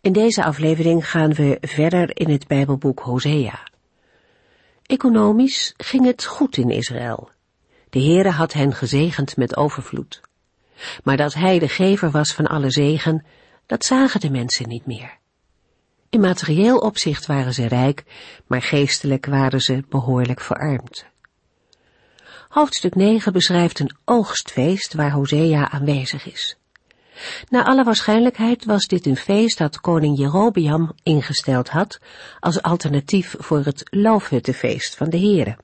In deze aflevering gaan we verder in het Bijbelboek Hosea. Economisch ging het goed in Israël. De Heere had hen gezegend met overvloed. Maar dat hij de gever was van alle zegen, dat zagen de mensen niet meer. In materieel opzicht waren ze rijk, maar geestelijk waren ze behoorlijk verarmd. Hoofdstuk 9 beschrijft een oogstfeest waar Hosea aanwezig is. Naar alle waarschijnlijkheid was dit een feest dat koning Jerobeam ingesteld had als alternatief voor het loofhuttenfeest van de Here.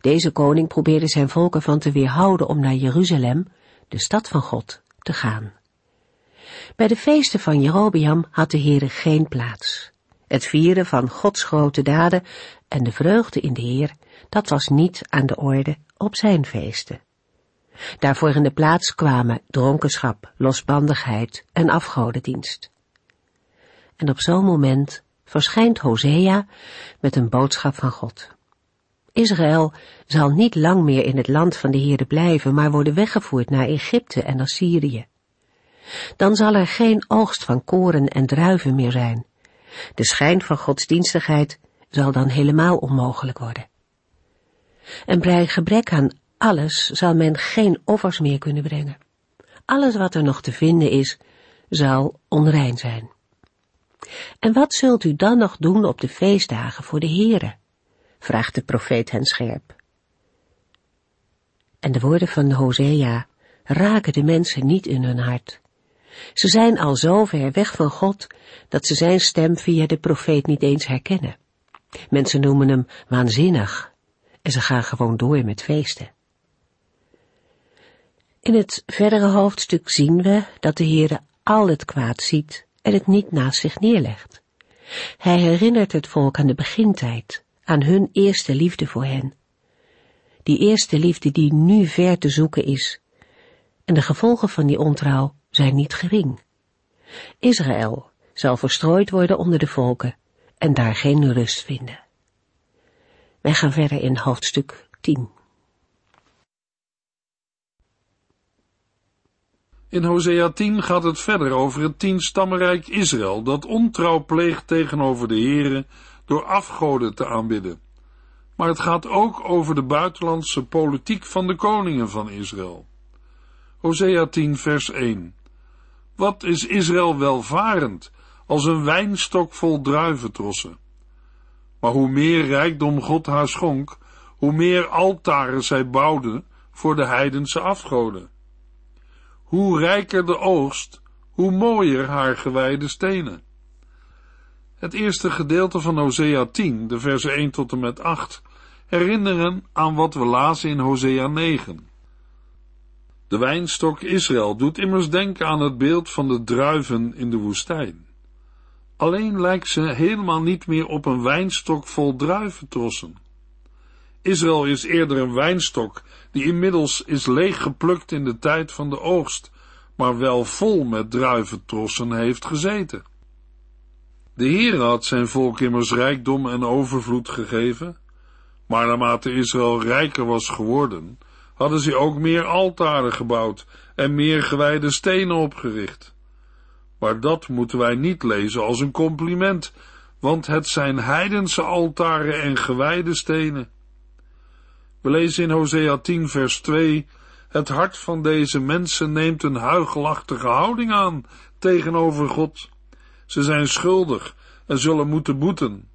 Deze koning probeerde zijn volk ervan te weerhouden om naar Jeruzalem, de stad van God, te gaan. Bij de feesten van Jerobeam had de Heere geen plaats. Het vieren van Gods grote daden en de vreugde in de Heer, dat was niet aan de orde op zijn feesten. Daarvoor in de plaats kwamen dronkenschap, losbandigheid en afgodendienst. En op zo'n moment verschijnt Hosea met een boodschap van God. Israël zal niet lang meer in het land van de Heerde blijven, maar worden weggevoerd naar Egypte en Assyrië. Dan zal er geen oogst van koren en druiven meer zijn. De schijn van godsdienstigheid zal dan helemaal onmogelijk worden. En bij gebrek aan alles zal men geen offers meer kunnen brengen. Alles wat er nog te vinden is, zal onrein zijn. En wat zult u dan nog doen op de feestdagen voor de Heere? vraagt de profeet hen scherp. En de woorden van Hosea raken de mensen niet in hun hart. Ze zijn al zo ver weg van God dat ze zijn stem via de profeet niet eens herkennen. Mensen noemen hem waanzinnig en ze gaan gewoon door met feesten. In het verdere hoofdstuk zien we dat de Heere al het kwaad ziet en het niet naast zich neerlegt. Hij herinnert het volk aan de begintijd, aan hun eerste liefde voor hen. Die eerste liefde die nu ver te zoeken is. En de gevolgen van die ontrouw zijn niet gering. Israël zal verstrooid worden onder de volken en daar geen rust vinden. Wij gaan verder in hoofdstuk 10. In Hosea 10 gaat het verder over het tienstammenrijk Israël dat ontrouw pleegt tegenover de Here door afgoden te aanbidden. Maar het gaat ook over de buitenlandse politiek van de koningen van Israël. Hosea 10 vers 1 Wat is Israël welvarend als een wijnstok vol druiventrossen? Maar hoe meer rijkdom God haar schonk, hoe meer altaren zij bouwde voor de heidense afgoden. Hoe rijker de oogst, hoe mooier haar gewijde stenen. Het eerste gedeelte van Hosea 10, de versen 1 tot en met 8, herinneren aan wat we lazen in Hosea 9. De wijnstok Israël doet immers denken aan het beeld van de druiven in de woestijn. Alleen lijkt ze helemaal niet meer op een wijnstok vol druiventrossen. Israël is eerder een wijnstok die inmiddels is leeggeplukt in de tijd van de oogst, maar wel vol met druiventrossen heeft gezeten. De Heer had zijn volk immers rijkdom en overvloed gegeven, maar naarmate Israël rijker was geworden, hadden ze ook meer altaren gebouwd en meer gewijde stenen opgericht. Maar dat moeten wij niet lezen als een compliment, want het zijn heidense altaren en gewijde stenen. We lezen in Hosea 10 vers 2, het hart van deze mensen neemt een huigelachtige houding aan tegenover God. Ze zijn schuldig en zullen moeten boeten.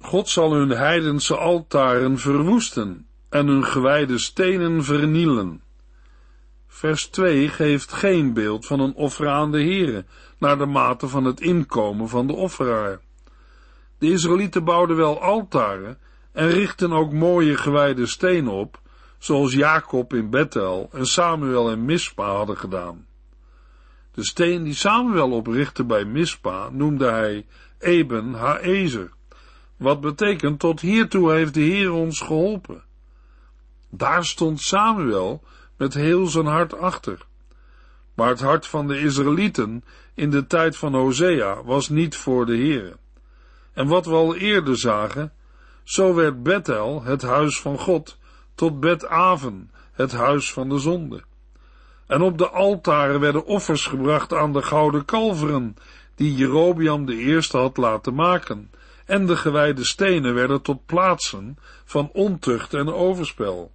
God zal hun heidense altaren verwoesten en hun gewijde stenen vernielen. Vers 2 geeft geen beeld van een offer aan de Here, naar de mate van het inkomen van de offeraar. De Israëlieten bouwden wel altaren en richten ook mooie gewijde stenen op, zoals Jacob in Bethel en Samuel in Mispa hadden gedaan. De steen die Samuel oprichtte bij Mispa noemde hij Eben Haezer, wat betekent tot hiertoe heeft de Heer ons geholpen. Daar stond Samuel met heel zijn hart achter. Maar het hart van de Israëlieten in de tijd van Hosea was niet voor de Heere. En wat we al eerder zagen, zo werd Bethel, het huis van God, tot Bet-Aven, het huis van de zonde. En op de altaren werden offers gebracht aan de gouden kalveren, die Jerobiam de eerste had laten maken, en de gewijde stenen werden tot plaatsen van ontucht en overspel.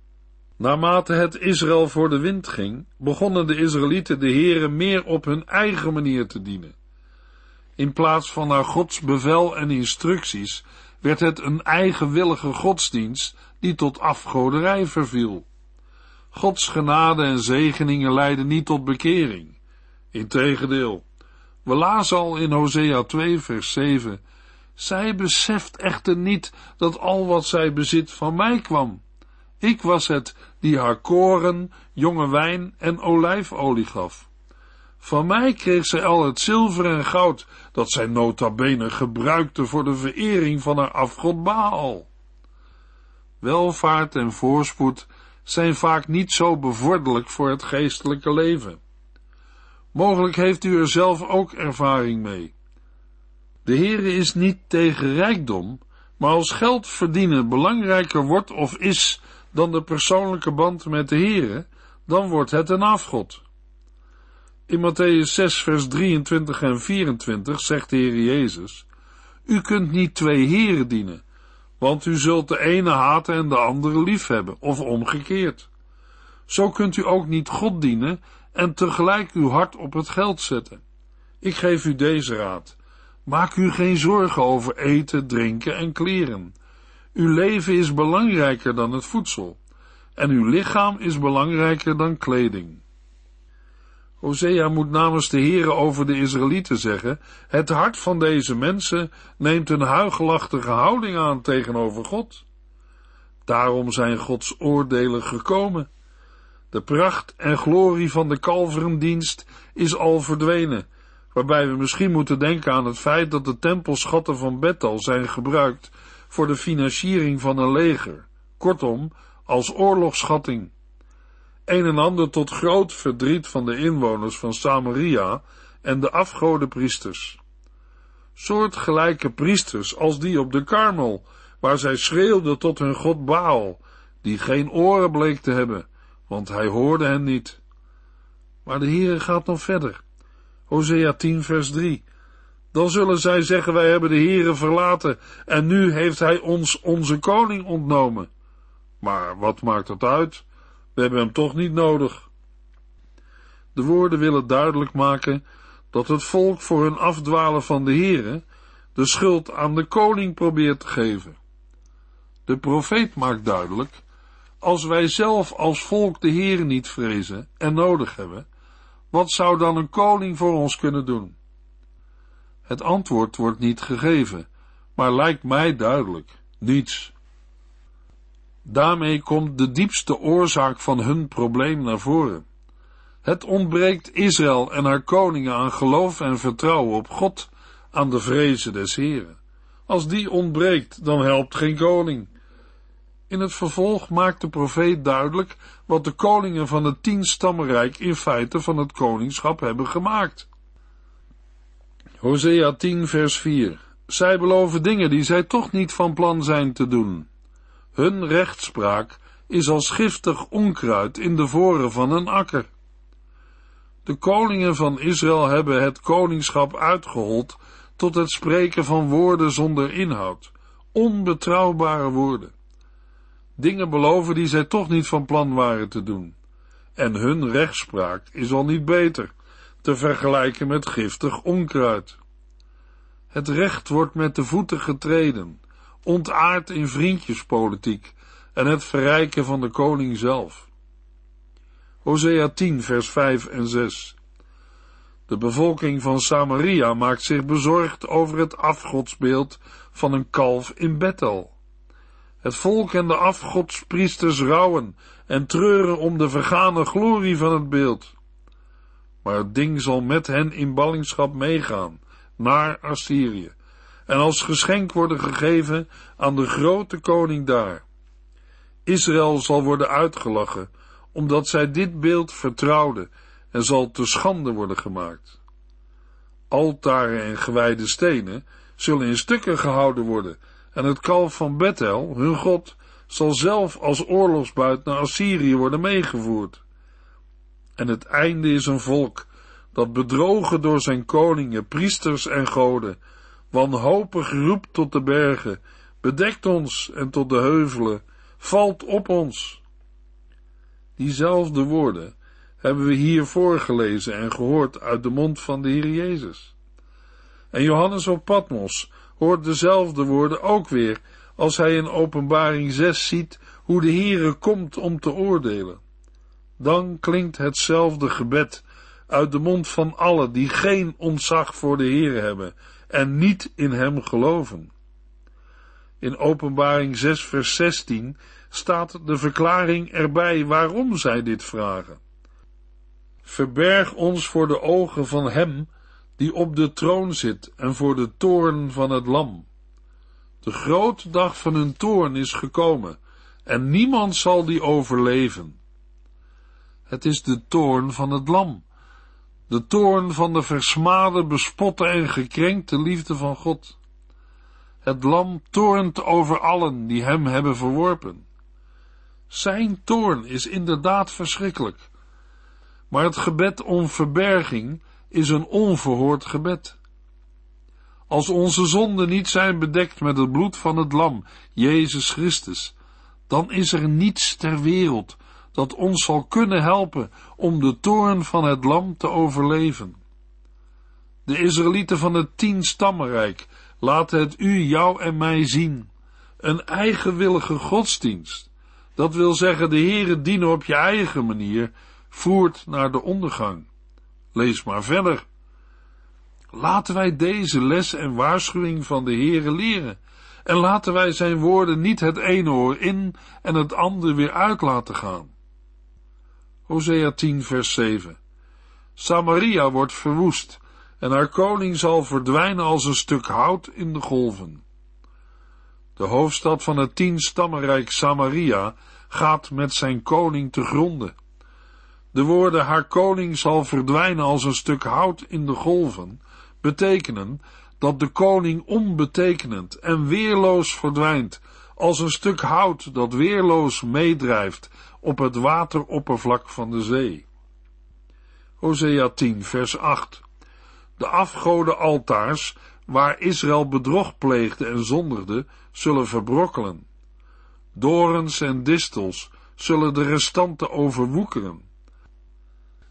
Naarmate het Israël voor de wind ging, begonnen de Israëlieten de Heere meer op hun eigen manier te dienen. In plaats van naar Gods bevel en instructies werd het een eigenwillige godsdienst die tot afgoderij verviel. Gods genade en zegeningen leiden niet tot bekering. Integendeel, we lazen al in Hosea 2 vers 7, zij beseft echter niet dat al wat zij bezit van mij kwam. Ik was het die haar koren, jonge wijn en olijfolie gaf. Van mij kreeg zij al het zilver en goud dat zij nota bene gebruikte voor de verering van haar afgod Baal. Welvaart en voorspoed zijn vaak niet zo bevorderlijk voor het geestelijke leven. Mogelijk heeft u er zelf ook ervaring mee. De Heere is niet tegen rijkdom, maar als geld verdienen belangrijker wordt of is dan de persoonlijke band met de Heere, dan wordt het een afgod. In Matthäus 6 vers 23 en 24 zegt de Heer Jezus, U kunt niet twee heren dienen, want u zult de ene haten en de andere liefhebben, of omgekeerd. Zo kunt u ook niet God dienen en tegelijk uw hart op het geld zetten. Ik geef u deze raad. Maak u geen zorgen over eten, drinken en kleren. Uw leven is belangrijker dan het voedsel, en uw lichaam is belangrijker dan kleding. Hosea moet namens de Heere over de Israëlieten zeggen, het hart van deze mensen neemt een huigelachtige houding aan tegenover God. Daarom zijn Gods oordelen gekomen. De pracht en glorie van de kalverendienst is al verdwenen, waarbij we misschien moeten denken aan het feit dat de tempelschatten van Bethel zijn gebruikt voor de financiering van een leger, kortom, als oorlogsschatting. Een en ander tot groot verdriet van de inwoners van Samaria en de afgodenpriesters. Soortgelijke priesters als die op de Karmel, waar zij schreeuwden tot hun god Baal, die geen oren bleek te hebben, want hij hoorde hen niet. Maar de Heere gaat nog verder. Hosea 10 vers 3. Dan zullen zij zeggen, wij hebben de Heere verlaten en nu heeft hij ons onze koning ontnomen. Maar wat maakt het uit? We hebben hem toch niet nodig. De woorden willen duidelijk maken dat het volk voor hun afdwalen van de Heere de schuld aan de koning probeert te geven. De profeet maakt duidelijk, als wij zelf als volk de Heere niet vrezen en nodig hebben, wat zou dan een koning voor ons kunnen doen? Het antwoord wordt niet gegeven, maar lijkt mij duidelijk, niets. Daarmee komt de diepste oorzaak van hun probleem naar voren. Het ontbreekt Israël en haar koningen aan geloof en vertrouwen op God, aan de vrezen des Heren. Als die ontbreekt, dan helpt geen koning. In het vervolg maakt de profeet duidelijk wat de koningen van het tienstammenrijk in feite van het koningschap hebben gemaakt. Hosea 10 vers 4 Zij beloven dingen die zij toch niet van plan zijn te doen. Hun rechtspraak is als giftig onkruid in de voren van een akker. De koningen van Israël hebben het koningschap uitgehold tot het spreken van woorden zonder inhoud, onbetrouwbare woorden. Dingen beloven die zij toch niet van plan waren te doen. En hun rechtspraak is al niet beter, te vergelijken met giftig onkruid. Het recht wordt met de voeten getreden, ontaard in vriendjespolitiek en het verrijken van de koning zelf. Hosea 10 vers 5 en 6 De bevolking van Samaria maakt zich bezorgd over het afgodsbeeld van een kalf in Bethel. Het volk en de afgodspriesters rouwen en treuren om de vergane glorie van het beeld. Maar het ding zal met hen in ballingschap meegaan, naar Assyrië, en als geschenk worden gegeven aan de grote koning daar. Israël zal worden uitgelachen, omdat zij dit beeld vertrouwden en zal te schande worden gemaakt. Altaren en gewijde stenen zullen in stukken gehouden worden en het kalf van Bethel, hun god, zal zelf als oorlogsbuit naar Assyrië worden meegevoerd. En het einde is een volk dat bedrogen door zijn koningen, priesters en goden, wanhopig roept tot de bergen, bedekt ons en tot de heuvelen, valt op ons. Diezelfde woorden hebben we hier voorgelezen en gehoord uit de mond van de Heer Jezus. En Johannes op Patmos hoort dezelfde woorden ook weer als hij in openbaring 6 ziet hoe de Heere komt om te oordelen. Dan klinkt hetzelfde gebed uit de mond van allen die geen ontzag voor de Heer hebben en niet in hem geloven. In openbaring 6 vers 16 staat de verklaring erbij waarom zij dit vragen. Verberg ons voor de ogen van hem die op de troon zit en voor de toorn van het lam. De grote dag van hun toorn is gekomen en niemand zal die overleven. Het is de toorn van het lam, de toorn van de versmade, bespotte en gekrenkte liefde van God. Het lam toornt over allen die hem hebben verworpen. Zijn toorn is inderdaad verschrikkelijk, maar het gebed om verberging is een onverhoord gebed. Als onze zonden niet zijn bedekt met het bloed van het lam, Jezus Christus, dan is er niets ter wereld dat ons zal kunnen helpen om de toorn van het lam te overleven. De Israëlieten van het tien stammenrijk laten het u, jou en mij zien. Een eigenwillige godsdienst, dat wil zeggen de Heere dienen op je eigen manier, voert naar de ondergang. Lees maar verder. Laten wij deze les en waarschuwing van de Heere leren. En laten wij zijn woorden niet het ene oor in en het andere weer uit laten gaan. Hosea 10 vers 7 Samaria wordt verwoest en haar koning zal verdwijnen als een stuk hout in de golven. De hoofdstad van het tien stammenrijk Samaria gaat met zijn koning te gronden. De woorden haar koning zal verdwijnen als een stuk hout in de golven betekenen dat de koning onbetekenend en weerloos verdwijnt als een stuk hout dat weerloos meedrijft op het wateroppervlak van de zee. Hosea 10 vers 8 De afgoden altaars waar Israël bedrog pleegde en zondigde, zullen verbrokkelen. Dorens en distels zullen de restanten overwoekeren.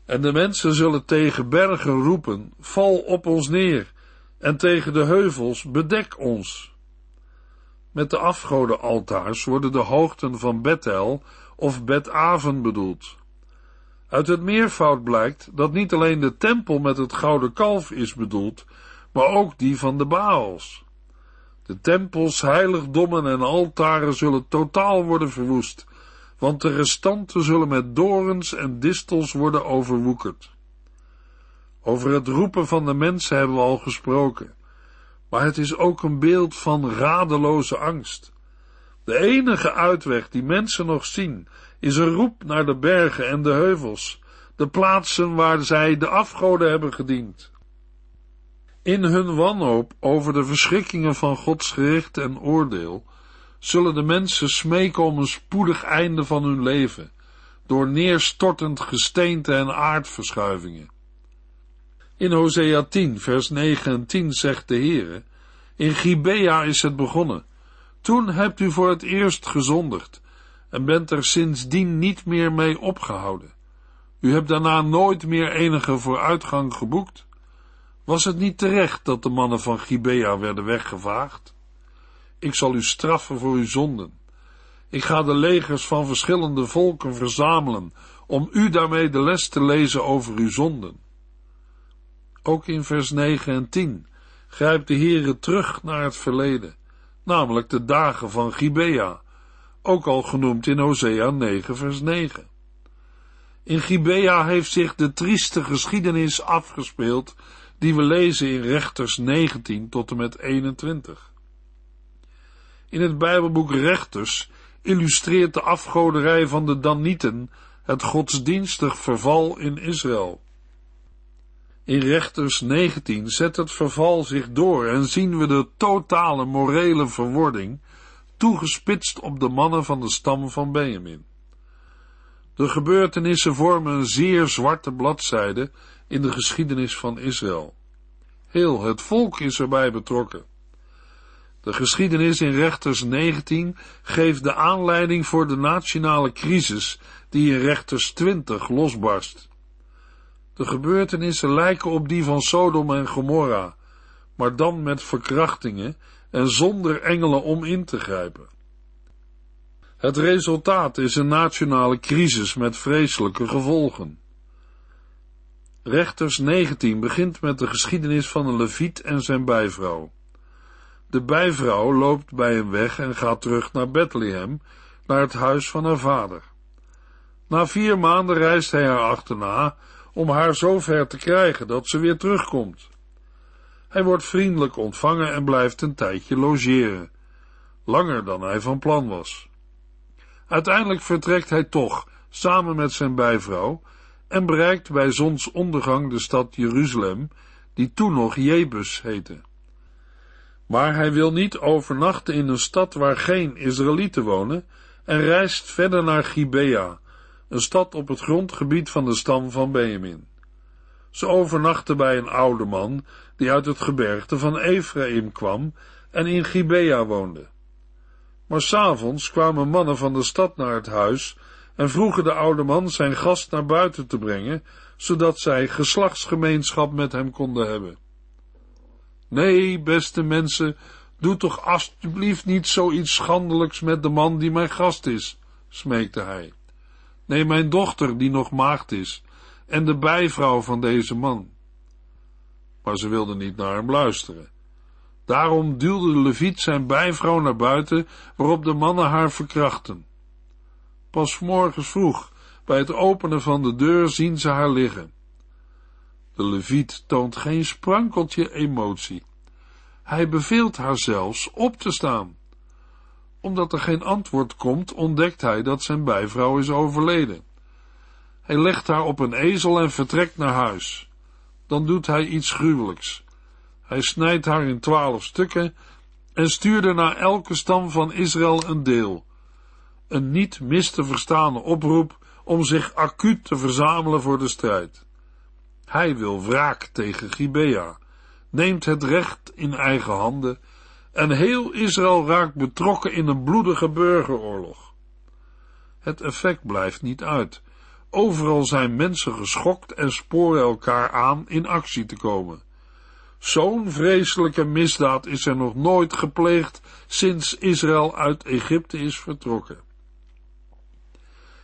En de mensen zullen tegen bergen roepen, val op ons neer, en tegen de heuvels, bedek ons. Met de afgodenaltaars worden de hoogten van Bethel of Bet-Aven bedoeld. Uit het meervoud blijkt dat niet alleen de tempel met het gouden kalf is bedoeld, maar ook die van de Baals. De tempels, heiligdommen en altaren zullen totaal worden verwoest want de restanten zullen met dorens en distels worden overwoekerd. Over het roepen van de mensen hebben we al gesproken, maar het is ook een beeld van radeloze angst. De enige uitweg die mensen nog zien, is een roep naar de bergen en de heuvels, de plaatsen waar zij de afgoden hebben gediend. In hun wanhoop over de verschrikkingen van Gods gericht en oordeel, zullen de mensen smeken om een spoedig einde van hun leven, door neerstortend gesteente en aardverschuivingen. In Hosea 10, vers 9 en 10 zegt de Heere, in Gibea is het begonnen. Toen hebt u voor het eerst gezondigd en bent er sindsdien niet meer mee opgehouden. U hebt daarna nooit meer enige vooruitgang geboekt. Was het niet terecht dat de mannen van Gibea werden weggevaagd? Ik zal u straffen voor uw zonden. Ik ga de legers van verschillende volken verzamelen, om u daarmee de les te lezen over uw zonden. Ook in vers 9 en 10 grijpt de Heere terug naar het verleden, namelijk de dagen van Gibea, ook al genoemd in Hosea 9 vers 9. In Gibea heeft zich de trieste geschiedenis afgespeeld die we lezen in Rechters 19 tot en met 21. In het Bijbelboek Rechters illustreert de afgoderij van de Danieten het godsdienstig verval in Israël. In Rechters 19 zet het verval zich door en zien we de totale morele verwording toegespitst op de mannen van de stam van Benjamin. De gebeurtenissen vormen een zeer zwarte bladzijde in de geschiedenis van Israël. Heel het volk is erbij betrokken. De geschiedenis in Rechters 19 geeft de aanleiding voor de nationale crisis die in Rechters 20 losbarst. De gebeurtenissen lijken op die van Sodom en Gomorra, maar dan met verkrachtingen en zonder engelen om in te grijpen. Het resultaat is een nationale crisis met vreselijke gevolgen. Rechters 19 begint met de geschiedenis van een leviet en zijn bijvrouw. De bijvrouw loopt bij hem weg en gaat terug naar Bethlehem, naar het huis van haar vader. Na vier maanden reist hij haar achterna om haar zo ver te krijgen dat ze weer terugkomt. Hij wordt vriendelijk ontvangen en blijft een tijdje logeren, langer dan hij van plan was. Uiteindelijk vertrekt hij toch, samen met zijn bijvrouw, en bereikt bij zonsondergang de stad Jeruzalem, die toen nog Jebus heette. Maar hij wil niet overnachten in een stad waar geen Israëlieten wonen en reist verder naar Gibea, een stad op het grondgebied van de stam van Benjamin. Ze overnachten bij een oude man die uit het gebergte van Ephraim kwam en in Gibea woonde. Maar s'avonds kwamen mannen van de stad naar het huis en vroegen de oude man zijn gast naar buiten te brengen, zodat zij geslachtsgemeenschap met hem konden hebben. Nee, beste mensen, doe toch alstublieft niet zoiets schandelijks met de man die mijn gast is, smeekte hij. Nee, mijn dochter die nog maagd is, en de bijvrouw van deze man. Maar ze wilde niet naar hem luisteren. Daarom duwde de leviet zijn bijvrouw naar buiten, waarop de mannen haar verkrachten. Pas morgens vroeg, bij het openen van de deur, zien ze haar liggen. De leviet toont geen sprankeltje emotie. Hij beveelt haar zelfs op te staan. Omdat er geen antwoord komt, ontdekt hij dat zijn bijvrouw is overleden. Hij legt haar op een ezel en vertrekt naar huis. Dan doet hij iets gruwelijks. Hij snijdt haar in twaalf stukken en stuurde naar elke stam van Israël een deel. Een niet mis te verstaande oproep om zich acuut te verzamelen voor de strijd. Hij wil wraak tegen Gibea, neemt het recht in eigen handen en heel Israël raakt betrokken in een bloedige burgeroorlog. Het effect blijft niet uit. Overal zijn mensen geschokt en sporen elkaar aan in actie te komen. Zo'n vreselijke misdaad is er nog nooit gepleegd sinds Israël uit Egypte is vertrokken.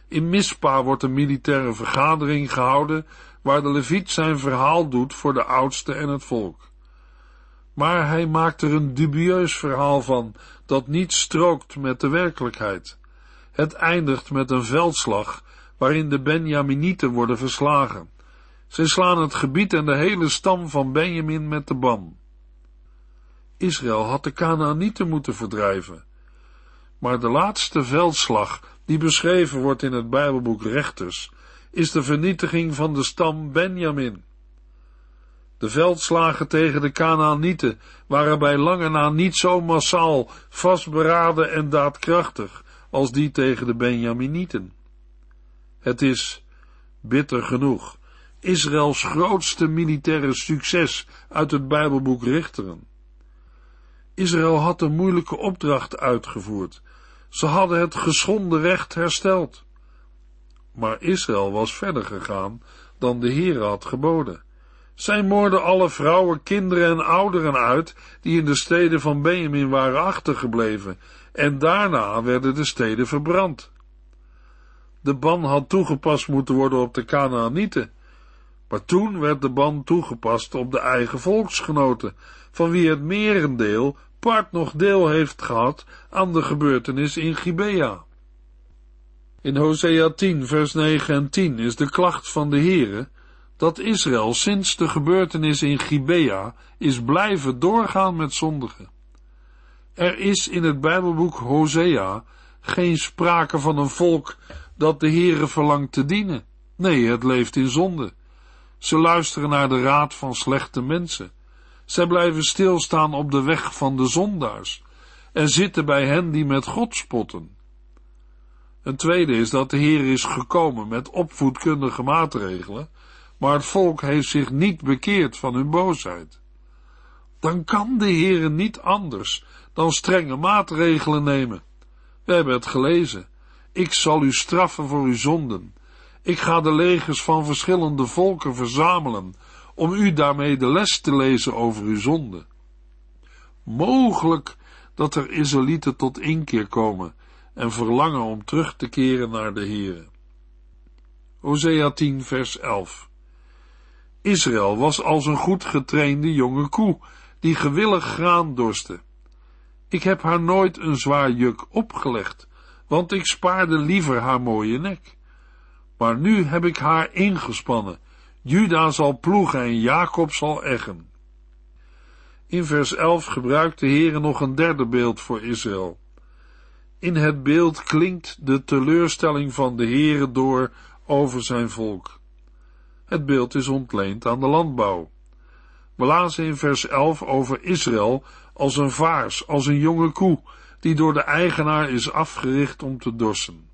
In Mispa wordt een militaire vergadering gehouden waar de leviet zijn verhaal doet voor de oudsten en het volk. Maar hij maakt er een dubieus verhaal van dat niet strookt met de werkelijkheid. Het eindigt met een veldslag waarin de Benjaminieten worden verslagen. Zij slaan het gebied en de hele stam van Benjamin met de ban. Israël had de Canaanieten moeten verdrijven. Maar de laatste veldslag, die beschreven wordt in het Bijbelboek Rechters, is de vernietiging van de stam Benjamin. De veldslagen tegen de Canaanieten waren bij lange na niet zo massaal, vastberaden en daadkrachtig als die tegen de Benjaminieten. Het is, bitter genoeg, Israëls grootste militaire succes uit het Bijbelboek Richteren. Israël had een moeilijke opdracht uitgevoerd. Ze hadden het geschonden recht hersteld. Maar Israël was verder gegaan dan de Heer had geboden. Zij moorden alle vrouwen, kinderen en ouderen uit die in de steden van Benjamin waren achtergebleven, en daarna werden de steden verbrand. De ban had toegepast moeten worden op de Canaanieten, maar toen werd de ban toegepast op de eigen volksgenoten, van wie het merendeel part nog deel heeft gehad aan de gebeurtenis in Gibea. In Hosea 10 vers 9 en 10 is de klacht van de Heere dat Israël sinds de gebeurtenis in Gibea is blijven doorgaan met zondigen. Er is in het Bijbelboek Hosea geen sprake van een volk dat de Heere verlangt te dienen. Nee, het leeft in zonde. Ze luisteren naar de raad van slechte mensen. Zij blijven stilstaan op de weg van de zondaars en zitten bij hen die met God spotten. Een tweede is dat de Heer is gekomen met opvoedkundige maatregelen, maar het volk heeft zich niet bekeerd van hun boosheid. Dan kan de Heer niet anders dan strenge maatregelen nemen. We hebben het gelezen. Ik zal u straffen voor uw zonden. Ik ga de legers van verschillende volken verzamelen, om u daarmee de les te lezen over uw zonde. Mogelijk dat er Israëlieten tot inkeer komen en verlangen om terug te keren naar de Heere. Hosea 10 vers 11 Israël was als een goed getrainde jonge koe, die gewillig graan dorste. Ik heb haar nooit een zwaar juk opgelegd, want ik spaarde liever haar mooie nek. Maar nu heb ik haar ingespannen. Juda zal ploegen en Jacob zal eggen. In vers 11 gebruikt de Heere nog een derde beeld voor Israël. In het beeld klinkt de teleurstelling van de Heere door over zijn volk. Het beeld is ontleend aan de landbouw. We lazen in vers 11 over Israël als een vaars, als een jonge koe, die door de eigenaar is afgericht om te dorsen.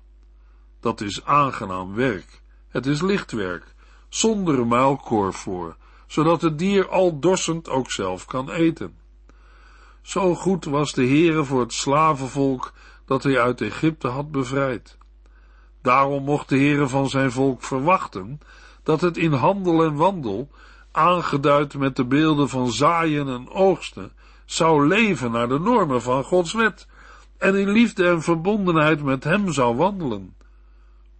Dat is aangenaam werk. Het is lichtwerk, zonder muilkorf voor, zodat het dier al dorsend ook zelf kan eten. Zo goed was de Heere voor het slavenvolk dat hij uit Egypte had bevrijd. Daarom mocht de Heere van zijn volk verwachten dat het in handel en wandel, aangeduid met de beelden van zaaien en oogsten, zou leven naar de normen van Gods wet en in liefde en verbondenheid met hem zou wandelen.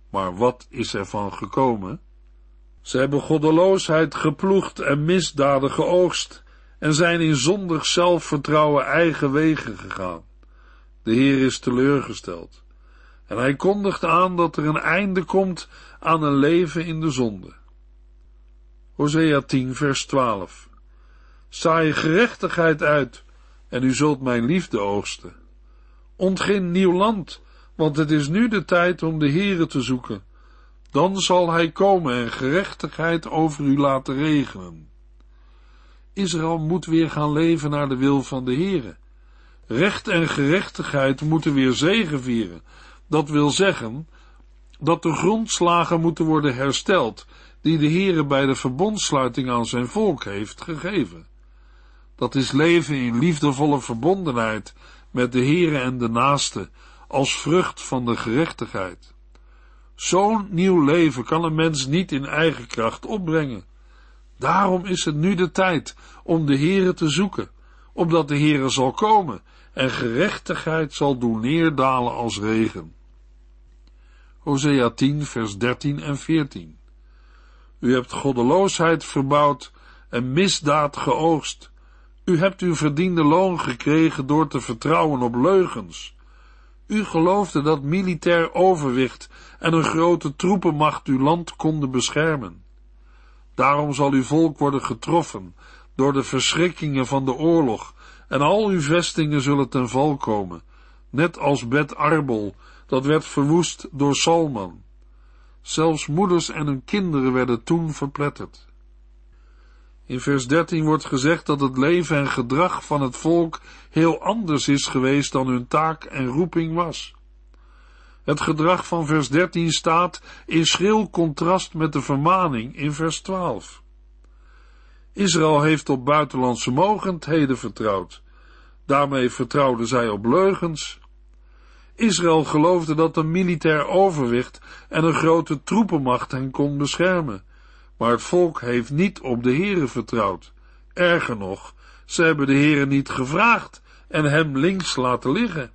Maar wat is er van gekomen? Ze hebben goddeloosheid geploegd en misdaden geoogst en zijn in zondig zelfvertrouwen eigen wegen gegaan. De Heer is teleurgesteld en hij kondigt aan dat er een einde komt aan een leven in de zonde. Hosea 10 vers 12 Saai gerechtigheid uit en u zult mijn liefde oogsten. Ontgin nieuw land, want het is nu de tijd om de Heere te zoeken. Dan zal hij komen en gerechtigheid over u laten regenen. Israël moet weer gaan leven naar de wil van de Heere. Recht en gerechtigheid moeten weer zegevieren. Dat wil zeggen dat de grondslagen moeten worden hersteld die de Heere bij de verbondsluiting aan zijn volk heeft gegeven. Dat is leven in liefdevolle verbondenheid met de Heere en de naaste, als vrucht van de gerechtigheid. Zo'n nieuw leven kan een mens niet in eigen kracht opbrengen. Daarom is het nu de tijd om de Heere te zoeken, opdat de Heere zal komen en gerechtigheid zal doen neerdalen als regen. Hosea 10 vers 13 en 14 U hebt goddeloosheid verbouwd en misdaad geoogst. U hebt uw verdiende loon gekregen door te vertrouwen op leugens. U geloofde dat militair overwicht en een grote troepenmacht uw land konden beschermen. Daarom zal uw volk worden getroffen door de verschrikkingen van de oorlog, en al uw vestingen zullen ten val komen, net als Bet Arbel, dat werd verwoest door Salman. Zelfs moeders en hun kinderen werden toen verpletterd. In vers 13 wordt gezegd dat het leven en gedrag van het volk heel anders is geweest dan hun taak en roeping was. Het gedrag van vers 13 staat in schril contrast met de vermaning in vers 12. Israël heeft op buitenlandse mogendheden vertrouwd. Daarmee vertrouwden zij op leugens. Israël geloofde dat een militair overwicht en een grote troepenmacht hen kon beschermen. Maar het volk heeft niet op de Heere vertrouwd. Erger nog, ze hebben de Heere niet gevraagd en hem links laten liggen.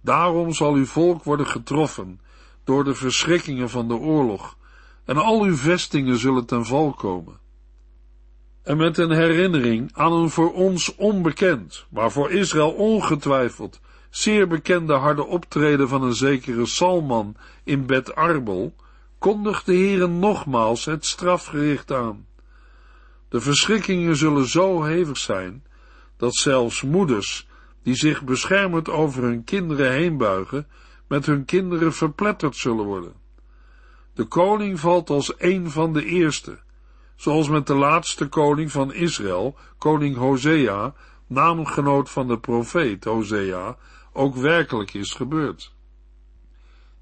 Daarom zal uw volk worden getroffen door de verschrikkingen van de oorlog, en al uw vestingen zullen ten val komen. En met een herinnering aan een voor ons onbekend, maar voor Israël ongetwijfeld zeer bekende harde optreden van een zekere Salman in Bet Arbel, kondigt de Heere nogmaals het strafgericht aan. De verschrikkingen zullen zo hevig zijn, dat zelfs moeders, die zich beschermend over hun kinderen heen buigen, met hun kinderen verpletterd zullen worden. De koning valt als een van de eerste, zoals met de laatste koning van Israël, koning Hosea, naamgenoot van de profeet Hosea, ook werkelijk is gebeurd.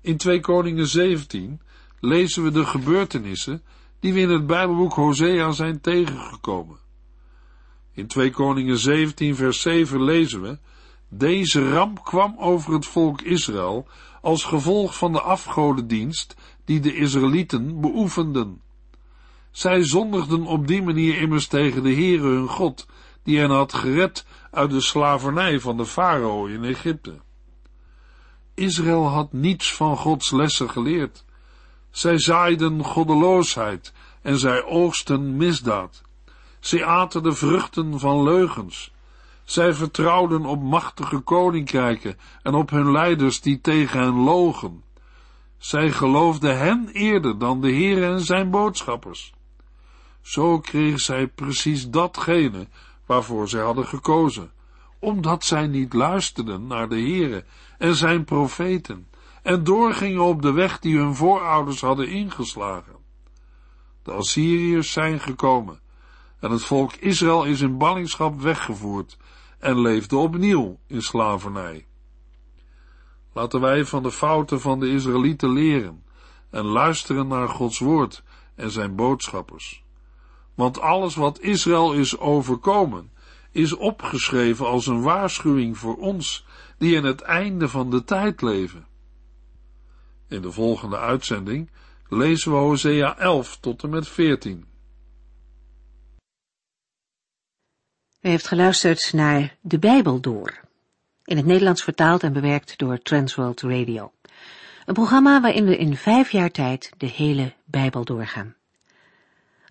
In 2 Koningen 17 lezen we de gebeurtenissen die we in het Bijbelboek Hosea zijn tegengekomen. In 2 Koningen 17 vers 7 lezen we, deze ramp kwam over het volk Israël als gevolg van de afgodendienst die de Israëlieten beoefenden. Zij zondigden op die manier immers tegen de Heere hun God, die hen had gered uit de slavernij van de farao in Egypte. Israël had niets van Gods lessen geleerd. Zij zaaiden goddeloosheid en zij oogsten misdaad. Zij aten de vruchten van leugens. Zij vertrouwden op machtige koninkrijken en op hun leiders die tegen hen logen. Zij geloofden hen eerder dan de Heer en zijn boodschappers. Zo kregen zij precies datgene waarvoor zij hadden gekozen, omdat zij niet luisterden naar de Heere en zijn profeten en doorgingen op de weg die hun voorouders hadden ingeslagen. De Assyriërs zijn gekomen en het volk Israël is in ballingschap weggevoerd en leefde opnieuw in slavernij. Laten wij van de fouten van de Israëlieten leren en luisteren naar Gods woord en zijn boodschappers. Want alles wat Israël is overkomen, is opgeschreven als een waarschuwing voor ons, die in het einde van de tijd leven. In de volgende uitzending lezen we Hosea 11 tot en met 14. U heeft geluisterd naar De Bijbel Door, in het Nederlands vertaald en bewerkt door Transworld Radio. Een programma waarin we in vijf jaar tijd de hele Bijbel doorgaan.